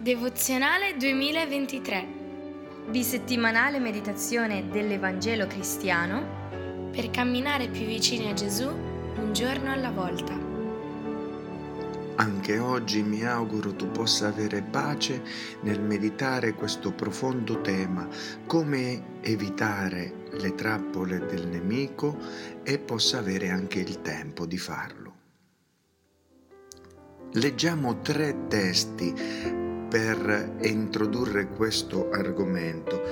Devozionale 2023 di settimanale meditazione dell'Evangelo cristiano per camminare più vicini a Gesù un giorno alla volta. Anche oggi mi auguro tu possa avere pace nel meditare questo profondo tema, come evitare le trappole del nemico e possa avere anche il tempo di farlo. Leggiamo tre testi per introdurre questo argomento.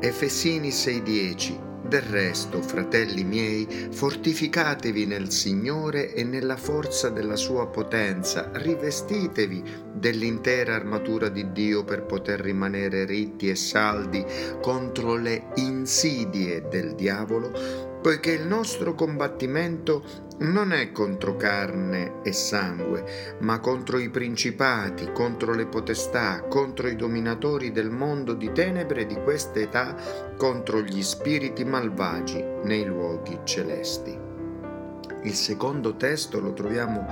Efesini 6:10 del resto, fratelli miei, fortificatevi nel Signore e nella forza della sua potenza, rivestitevi dell'intera armatura di Dio per poter rimanere ritti e saldi contro le insidie del diavolo, poiché il nostro combattimento non è contro carne e sangue, ma contro i principati, contro le potestà, contro i dominatori del mondo di tenebre di questa età, contro gli spiriti malvagi nei luoghi celesti. Il secondo testo lo troviamo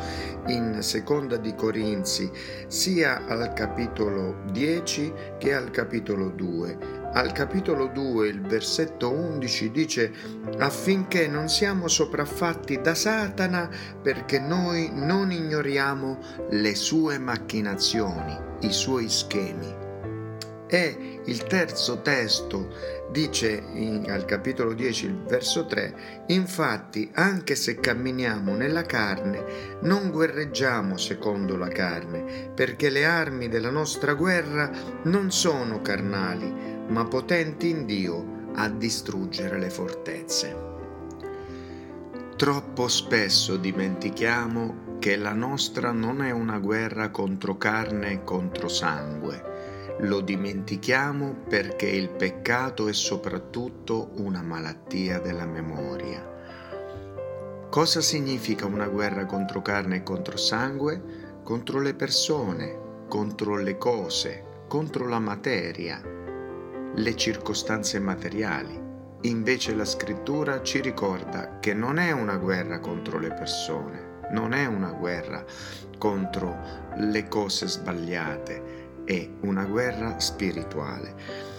in Seconda di Corinzi, sia al capitolo 10 che al capitolo 2 al capitolo 2, il versetto 11 dice affinché non siamo sopraffatti da Satana perché noi non ignoriamo le sue macchinazioni, i suoi schemi. E il terzo testo dice in, al capitolo 10, il verso 3, infatti anche se camminiamo nella carne, non guerreggiamo secondo la carne, perché le armi della nostra guerra non sono carnali ma potenti in Dio a distruggere le fortezze. Troppo spesso dimentichiamo che la nostra non è una guerra contro carne e contro sangue. Lo dimentichiamo perché il peccato è soprattutto una malattia della memoria. Cosa significa una guerra contro carne e contro sangue? Contro le persone, contro le cose, contro la materia, le circostanze materiali. Invece la scrittura ci ricorda che non è una guerra contro le persone, non è una guerra contro le cose sbagliate, è una guerra spirituale.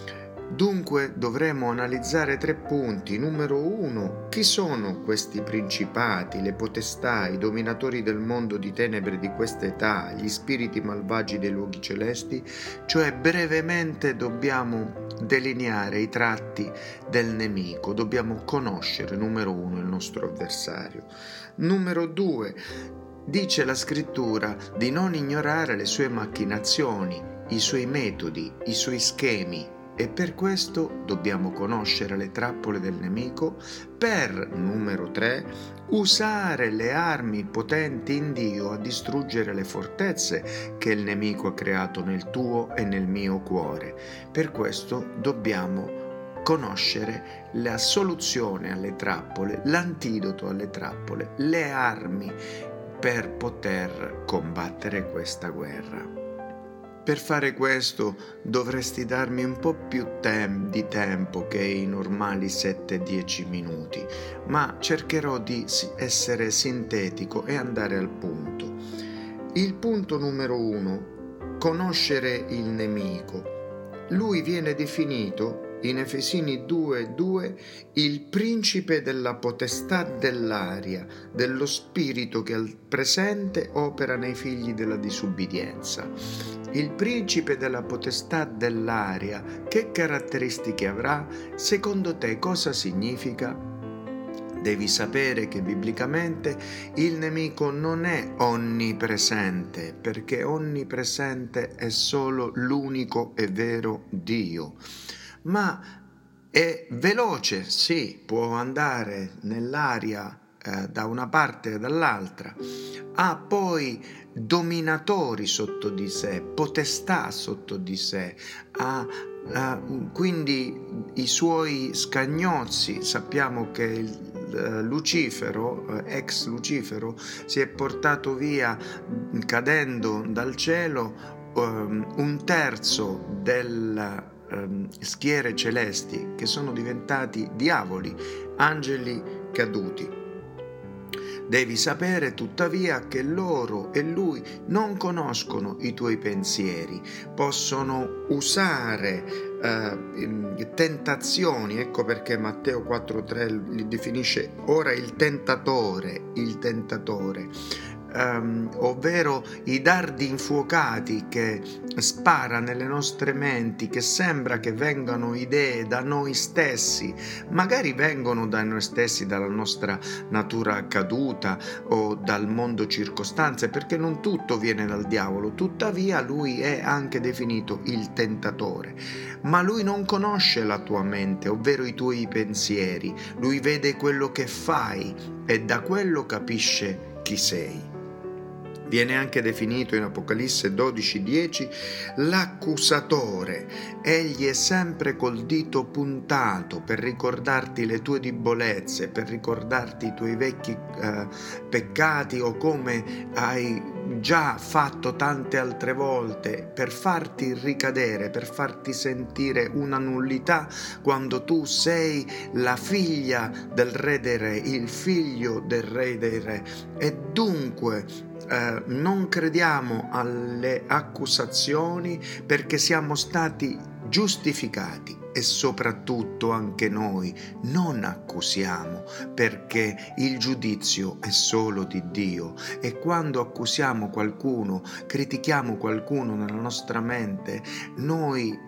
Dunque dovremo analizzare tre punti. Numero uno, chi sono questi principati, le potestà, i dominatori del mondo di tenebre di questa età, gli spiriti malvagi dei luoghi celesti? Cioè brevemente dobbiamo delineare i tratti del nemico, dobbiamo conoscere, numero uno, il nostro avversario. Numero due, dice la scrittura di non ignorare le sue macchinazioni, i suoi metodi, i suoi schemi e per questo dobbiamo conoscere le trappole del nemico per, numero 3, usare le armi potenti in Dio a distruggere le fortezze che il nemico ha creato nel tuo e nel mio cuore. Per questo dobbiamo conoscere la soluzione alle trappole, l'antidoto alle trappole, le armi per poter combattere questa guerra. Per fare questo dovresti darmi un po' più tem- di tempo che i normali 7-10 minuti, ma cercherò di essere sintetico e andare al punto. Il punto numero uno, conoscere il nemico. Lui viene definito in Efesini 2:2 il principe della potestà dell'aria, dello spirito che al presente opera nei figli della disubbidienza. Il principe della potestà dell'aria, che caratteristiche avrà? Secondo te cosa significa? Devi sapere che biblicamente il nemico non è onnipresente, perché onnipresente è solo l'unico e vero Dio ma è veloce, sì, può andare nell'aria eh, da una parte e dall'altra, ha poi dominatori sotto di sé, potestà sotto di sé, ha, ha quindi i suoi scagnozzi, sappiamo che il, eh, Lucifero, eh, ex Lucifero, si è portato via cadendo dal cielo um, un terzo del ehm, schiere celesti che sono diventati diavoli, angeli caduti. Devi sapere tuttavia che loro e lui non conoscono i tuoi pensieri, possono usare eh, tentazioni, ecco perché Matteo 4.3 li definisce ora il tentatore, il tentatore um, ovvero i dardi infuocati che spara nelle nostre menti, che sembra che vengano idee da noi stessi, magari vengono da noi stessi, dalla nostra natura caduta o dal mondo circostanze, perché non tutto viene dal diavolo, tuttavia lui è anche definito il tentatore. Ma lui non conosce la tua mente, ovvero i tuoi pensieri, lui vede quello che fai e da quello capisce chi sei. Viene anche definito in Apocalisse 12:10 l'accusatore. Egli è sempre col dito puntato per ricordarti le tue debolezze, per ricordarti i tuoi vecchi eh, peccati o come hai già fatto tante altre volte, per farti ricadere, per farti sentire una nullità quando tu sei la figlia del re dei re, il figlio del re dei re. E dunque eh, non crediamo alle accusazioni perché siamo stati giustificati e soprattutto anche noi non accusiamo perché il giudizio è solo di Dio. E quando accusiamo qualcuno, critichiamo qualcuno nella nostra mente, noi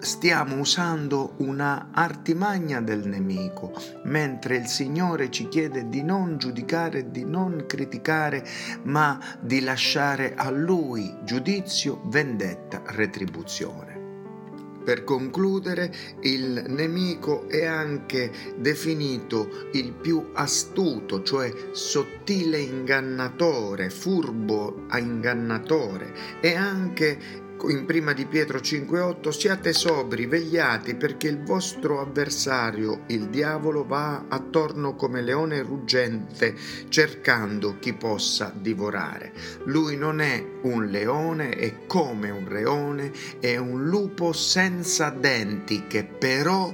stiamo usando una artimagna del nemico, mentre il Signore ci chiede di non giudicare, di non criticare, ma di lasciare a Lui giudizio, vendetta, retribuzione. Per concludere, il nemico è anche definito il più astuto, cioè sottile ingannatore, furbo ingannatore, e anche in prima di Pietro 5:8 siate sobri, vegliati perché il vostro avversario, il diavolo, va attorno come leone ruggente cercando chi possa divorare. Lui non è un leone, è come un leone, è un lupo senza denti che però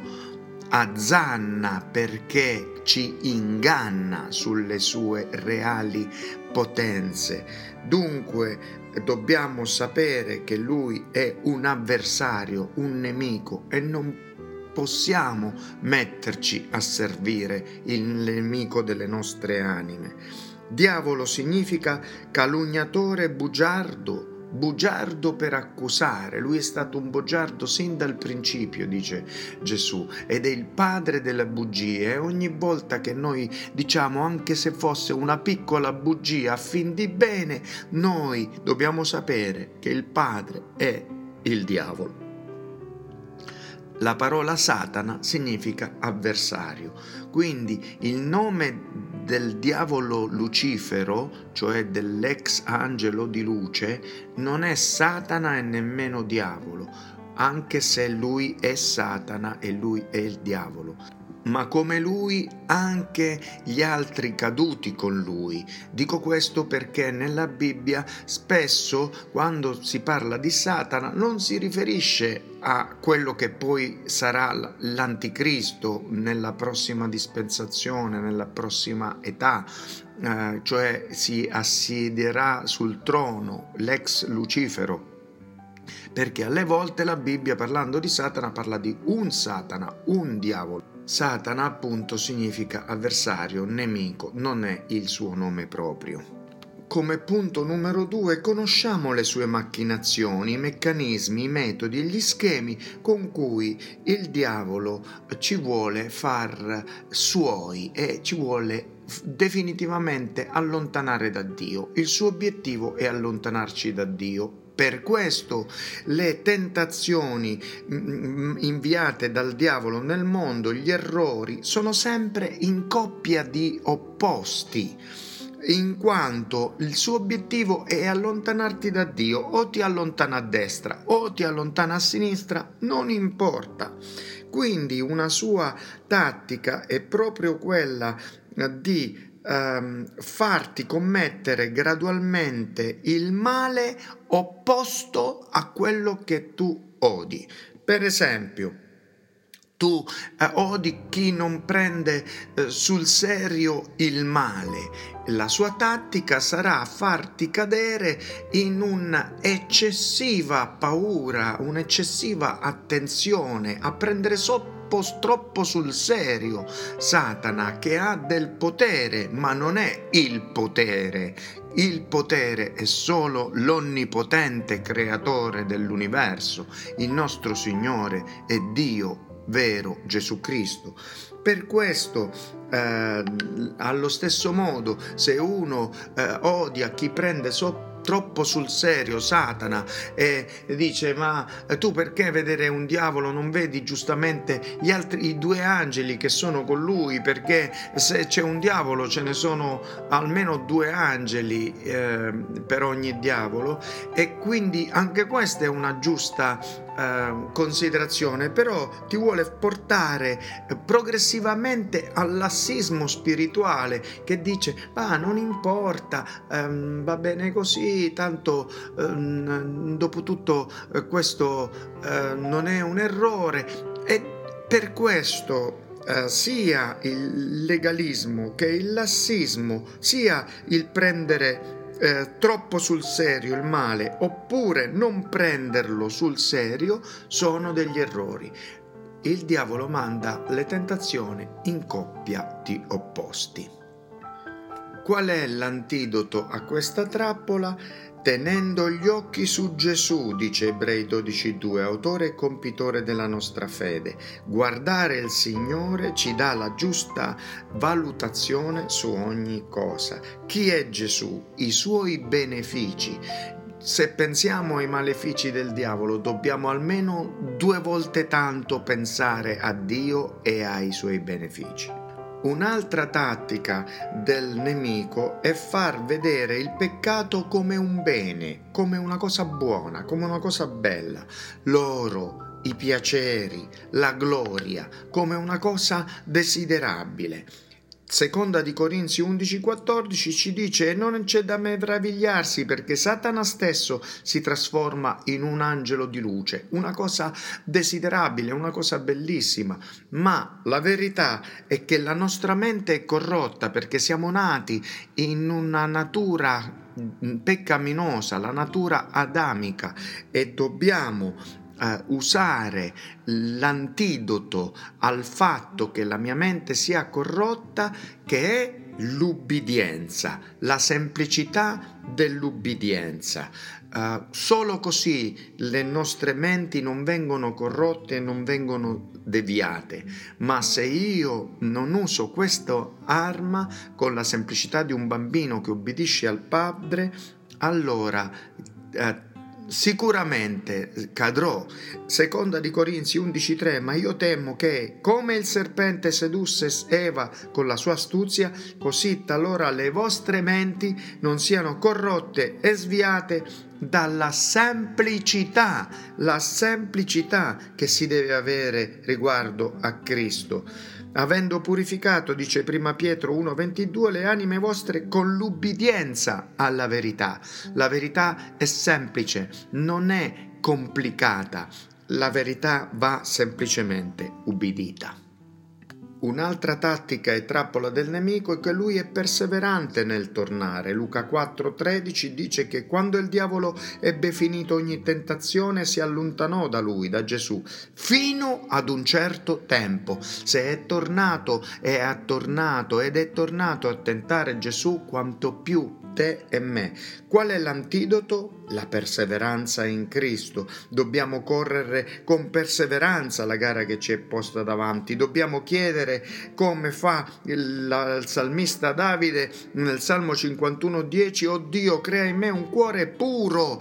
azzanna perché ci inganna sulle sue reali potenze. Dunque dobbiamo sapere che lui è un avversario, un nemico e non possiamo metterci a servire il nemico delle nostre anime. Diavolo significa calunniatore bugiardo, bugiardo per accusare. Lui è stato un bugiardo sin dal principio, dice Gesù, ed è il padre delle bugie. E ogni volta che noi diciamo, anche se fosse una piccola bugia a fin di bene, noi dobbiamo sapere che il padre è il diavolo. La parola Satana significa avversario, quindi il nome del diavolo Lucifero, cioè dell'ex angelo di luce, non è Satana e nemmeno diavolo, anche se lui è Satana e lui è il diavolo ma come lui anche gli altri caduti con lui. Dico questo perché nella Bibbia spesso quando si parla di Satana non si riferisce a quello che poi sarà l'anticristo nella prossima dispensazione, nella prossima età, eh, cioè si assidierà sul trono l'ex Lucifero perché alle volte la Bibbia parlando di Satana parla di un Satana, un diavolo. Satana appunto significa avversario, nemico, non è il suo nome proprio. Come punto numero due conosciamo le sue macchinazioni, i meccanismi, i metodi gli schemi con cui il diavolo ci vuole far suoi e ci vuole definitivamente allontanare da Dio. Il suo obiettivo è allontanarci da Dio per questo le tentazioni mm, mm, inviate dal diavolo nel mondo, gli errori, sono sempre in coppia di opposti in quanto il suo obiettivo è allontanarti da Dio, o ti allontana a destra o ti allontana a sinistra, non importa. Quindi una sua tattica è proprio quella di ehm, farti commettere gradualmente il male opposto a quello che tu odi. Per esempio, tu eh, odi chi non prende eh, sul serio il male. La sua tattica sarà farti cadere in un'eccessiva paura, un'eccessiva attenzione, a prendere sotto troppo sul serio Satana che ha del potere, ma non è il potere. Il potere è solo l'onnipotente creatore dell'universo, il nostro Signore è Dio vero Gesù Cristo. Per questo, eh, allo stesso modo, se uno eh, odia chi prende sotto troppo sul serio Satana e dice ma tu perché vedere un diavolo? Non vedi giustamente gli altri i due angeli che sono con lui? Perché se c'è un diavolo ce ne sono almeno due angeli eh, per ogni diavolo. E quindi anche questa è una giusta eh, considerazione, però ti vuole portare progressivamente al lassismo spirituale che dice, ma non importa, ehm, va bene così, tanto ehm, dopo tutto eh, questo eh, non è un errore. E per questo Uh, sia il legalismo che il lassismo, sia il prendere eh, troppo sul serio il male oppure non prenderlo sul serio sono degli errori. Il diavolo manda le tentazioni in coppia di opposti. Qual è l'antidoto a questa trappola? Tenendo gli occhi su Gesù, dice Ebrei 12.2, autore e compitore della nostra fede, guardare il Signore ci dà la giusta valutazione su ogni cosa. Chi è Gesù? I suoi benefici. Se pensiamo ai malefici del diavolo, dobbiamo almeno due volte tanto pensare a Dio e ai suoi benefici. Un'altra tattica del nemico è far vedere il peccato come un bene, come una cosa buona, come una cosa bella. L'oro, i piaceri, la gloria, come una cosa desiderabile. Seconda di Corinzi 11:14 ci dice e non c'è da meravigliarsi perché Satana stesso si trasforma in un angelo di luce, una cosa desiderabile, una cosa bellissima, ma la verità è che la nostra mente è corrotta perché siamo nati in una natura peccaminosa, la natura adamica e dobbiamo eh, usare l'antidoto al fatto che la mia mente sia corrotta, che è l'ubbidienza, la semplicità dell'ubbidienza. Uh, solo così le nostre menti non vengono corrotte non vengono deviate, ma se io non uso questa arma con la semplicità di un bambino che obbedisce al padre, allora uh, sicuramente cadrò. Seconda di Corinzi 11:3, ma io temo che come il serpente sedusse Eva con la sua astuzia, così talora le vostre menti non siano corrotte e sviate dalla semplicità, la semplicità che si deve avere riguardo a Cristo avendo purificato, dice prima Pietro 1:22, le anime vostre con l'ubbidienza alla verità. La verità è semplice, non è complicata, la verità va semplicemente ubbidita. Un'altra tattica e trappola del nemico è che lui è perseverante nel tornare. Luca 4:13 dice che quando il diavolo ebbe finito ogni tentazione si allontanò da lui, da Gesù, fino ad un certo tempo. Se è tornato e ha tornato ed è tornato a tentare Gesù, quanto più te e me. Qual è l'antidoto? La perseveranza in Cristo. Dobbiamo correre con perseveranza la gara che ci è posta davanti. Dobbiamo chiedere come fa il, il salmista Davide nel Salmo 51:10, oh Dio, crea in me un cuore puro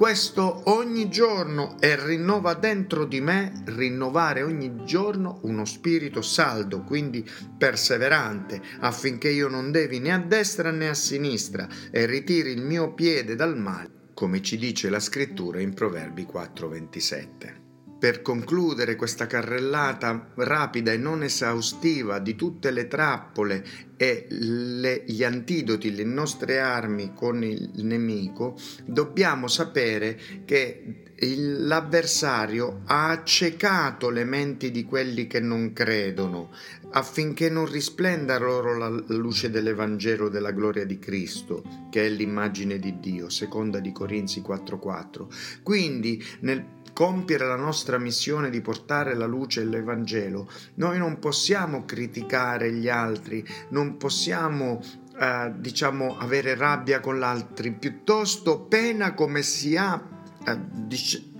questo ogni giorno e rinnova dentro di me, rinnovare ogni giorno uno spirito saldo, quindi perseverante, affinché io non devi né a destra né a sinistra e ritiri il mio piede dal male, come ci dice la scrittura in Proverbi 4:27 per concludere questa carrellata rapida e non esaustiva di tutte le trappole e le, gli antidoti, le nostre armi con il nemico, dobbiamo sapere che l'avversario ha accecato le menti di quelli che non credono affinché non risplenda loro la luce dell'Evangelo della gloria di Cristo, che è l'immagine di Dio, seconda di Corinzi 4:4. Quindi nel compiere la nostra missione di portare la luce e l'Evangelo, noi non possiamo criticare gli altri, non possiamo eh, diciamo avere rabbia con gli altri, piuttosto pena come si ha eh,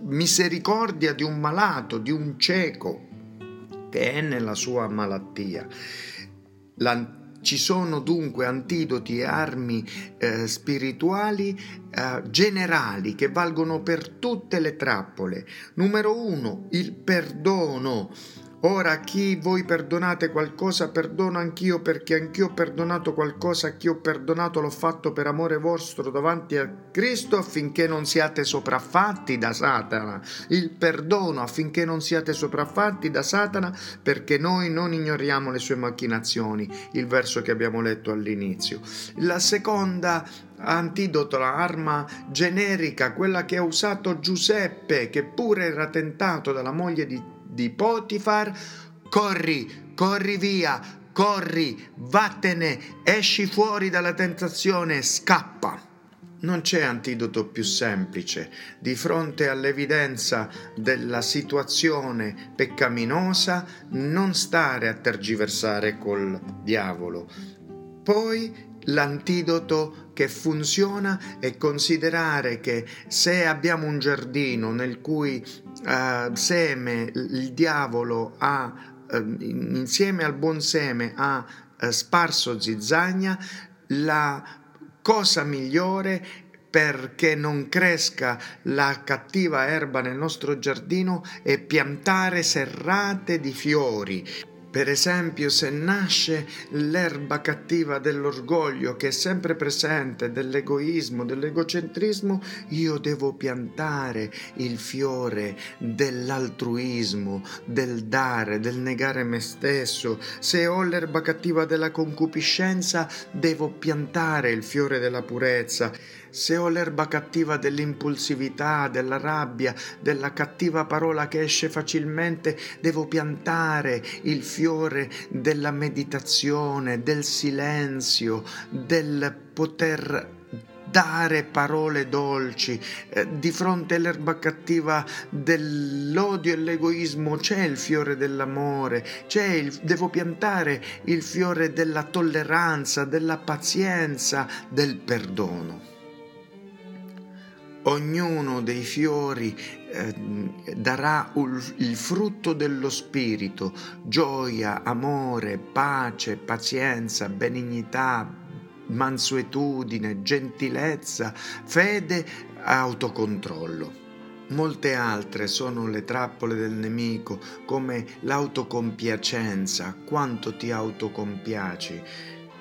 misericordia di un malato, di un cieco che è nella sua malattia. La, ci sono dunque antidoti e armi eh, spirituali eh, generali che valgono per tutte le trappole. Numero uno, il perdono. Ora chi voi perdonate qualcosa, perdono anch'io, perché anch'io ho perdonato qualcosa, a chi ho perdonato l'ho fatto per amore vostro davanti a Cristo, affinché non siate sopraffatti da Satana. Il perdono affinché non siate sopraffatti da Satana, perché noi non ignoriamo le sue macchinazioni, il verso che abbiamo letto all'inizio. La seconda antidoto, l'arma generica, quella che ha usato Giuseppe, che pure era tentato dalla moglie di di Potifar, corri, corri via, corri, vattene, esci fuori dalla tentazione, scappa. Non c'è antidoto più semplice di fronte all'evidenza della situazione peccaminosa, non stare a tergiversare col diavolo. Poi L'antidoto che funziona è considerare che se abbiamo un giardino nel cui uh, seme il diavolo ha, uh, insieme al buon seme ha uh, sparso zizzagna, la cosa migliore perché non cresca la cattiva erba nel nostro giardino è piantare serrate di fiori per esempio, se nasce l'erba cattiva dell'orgoglio che è sempre presente, dell'egoismo, dell'egocentrismo, io devo piantare il fiore dell'altruismo, del dare, del negare me stesso. Se ho l'erba cattiva della concupiscenza, devo piantare il fiore della purezza se ho l'erba cattiva dell'impulsività, della rabbia, della cattiva parola che esce facilmente, devo piantare il fiore della meditazione, del silenzio, del poter dare parole dolci. Eh, di fronte all'erba cattiva dell'odio e l'egoismo c'è il fiore dell'amore, c'è il, devo piantare il fiore della tolleranza, della pazienza, del perdono ognuno dei fiori eh, darà il frutto dello spirito, gioia, amore, pace, pazienza, benignità, mansuetudine, gentilezza, fede, autocontrollo. Molte altre sono le trappole del nemico, come l'autocompiacenza, quanto ti autocompiaci,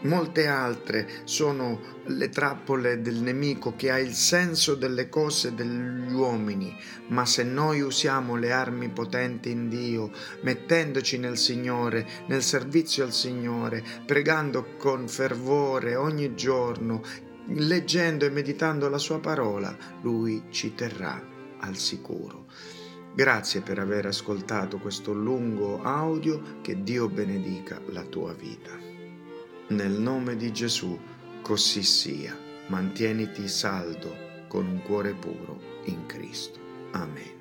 Molte altre sono le trappole del nemico che ha il senso delle cose degli uomini, ma se noi usiamo le armi potenti in Dio, mettendoci nel Signore, nel servizio al Signore, pregando con fervore ogni giorno, leggendo e meditando la sua parola, Lui ci terrà al sicuro. Grazie per aver ascoltato questo lungo audio, che Dio benedica la tua vita. Nel nome di Gesù, così sia. Mantieniti saldo con un cuore puro in Cristo. Amen.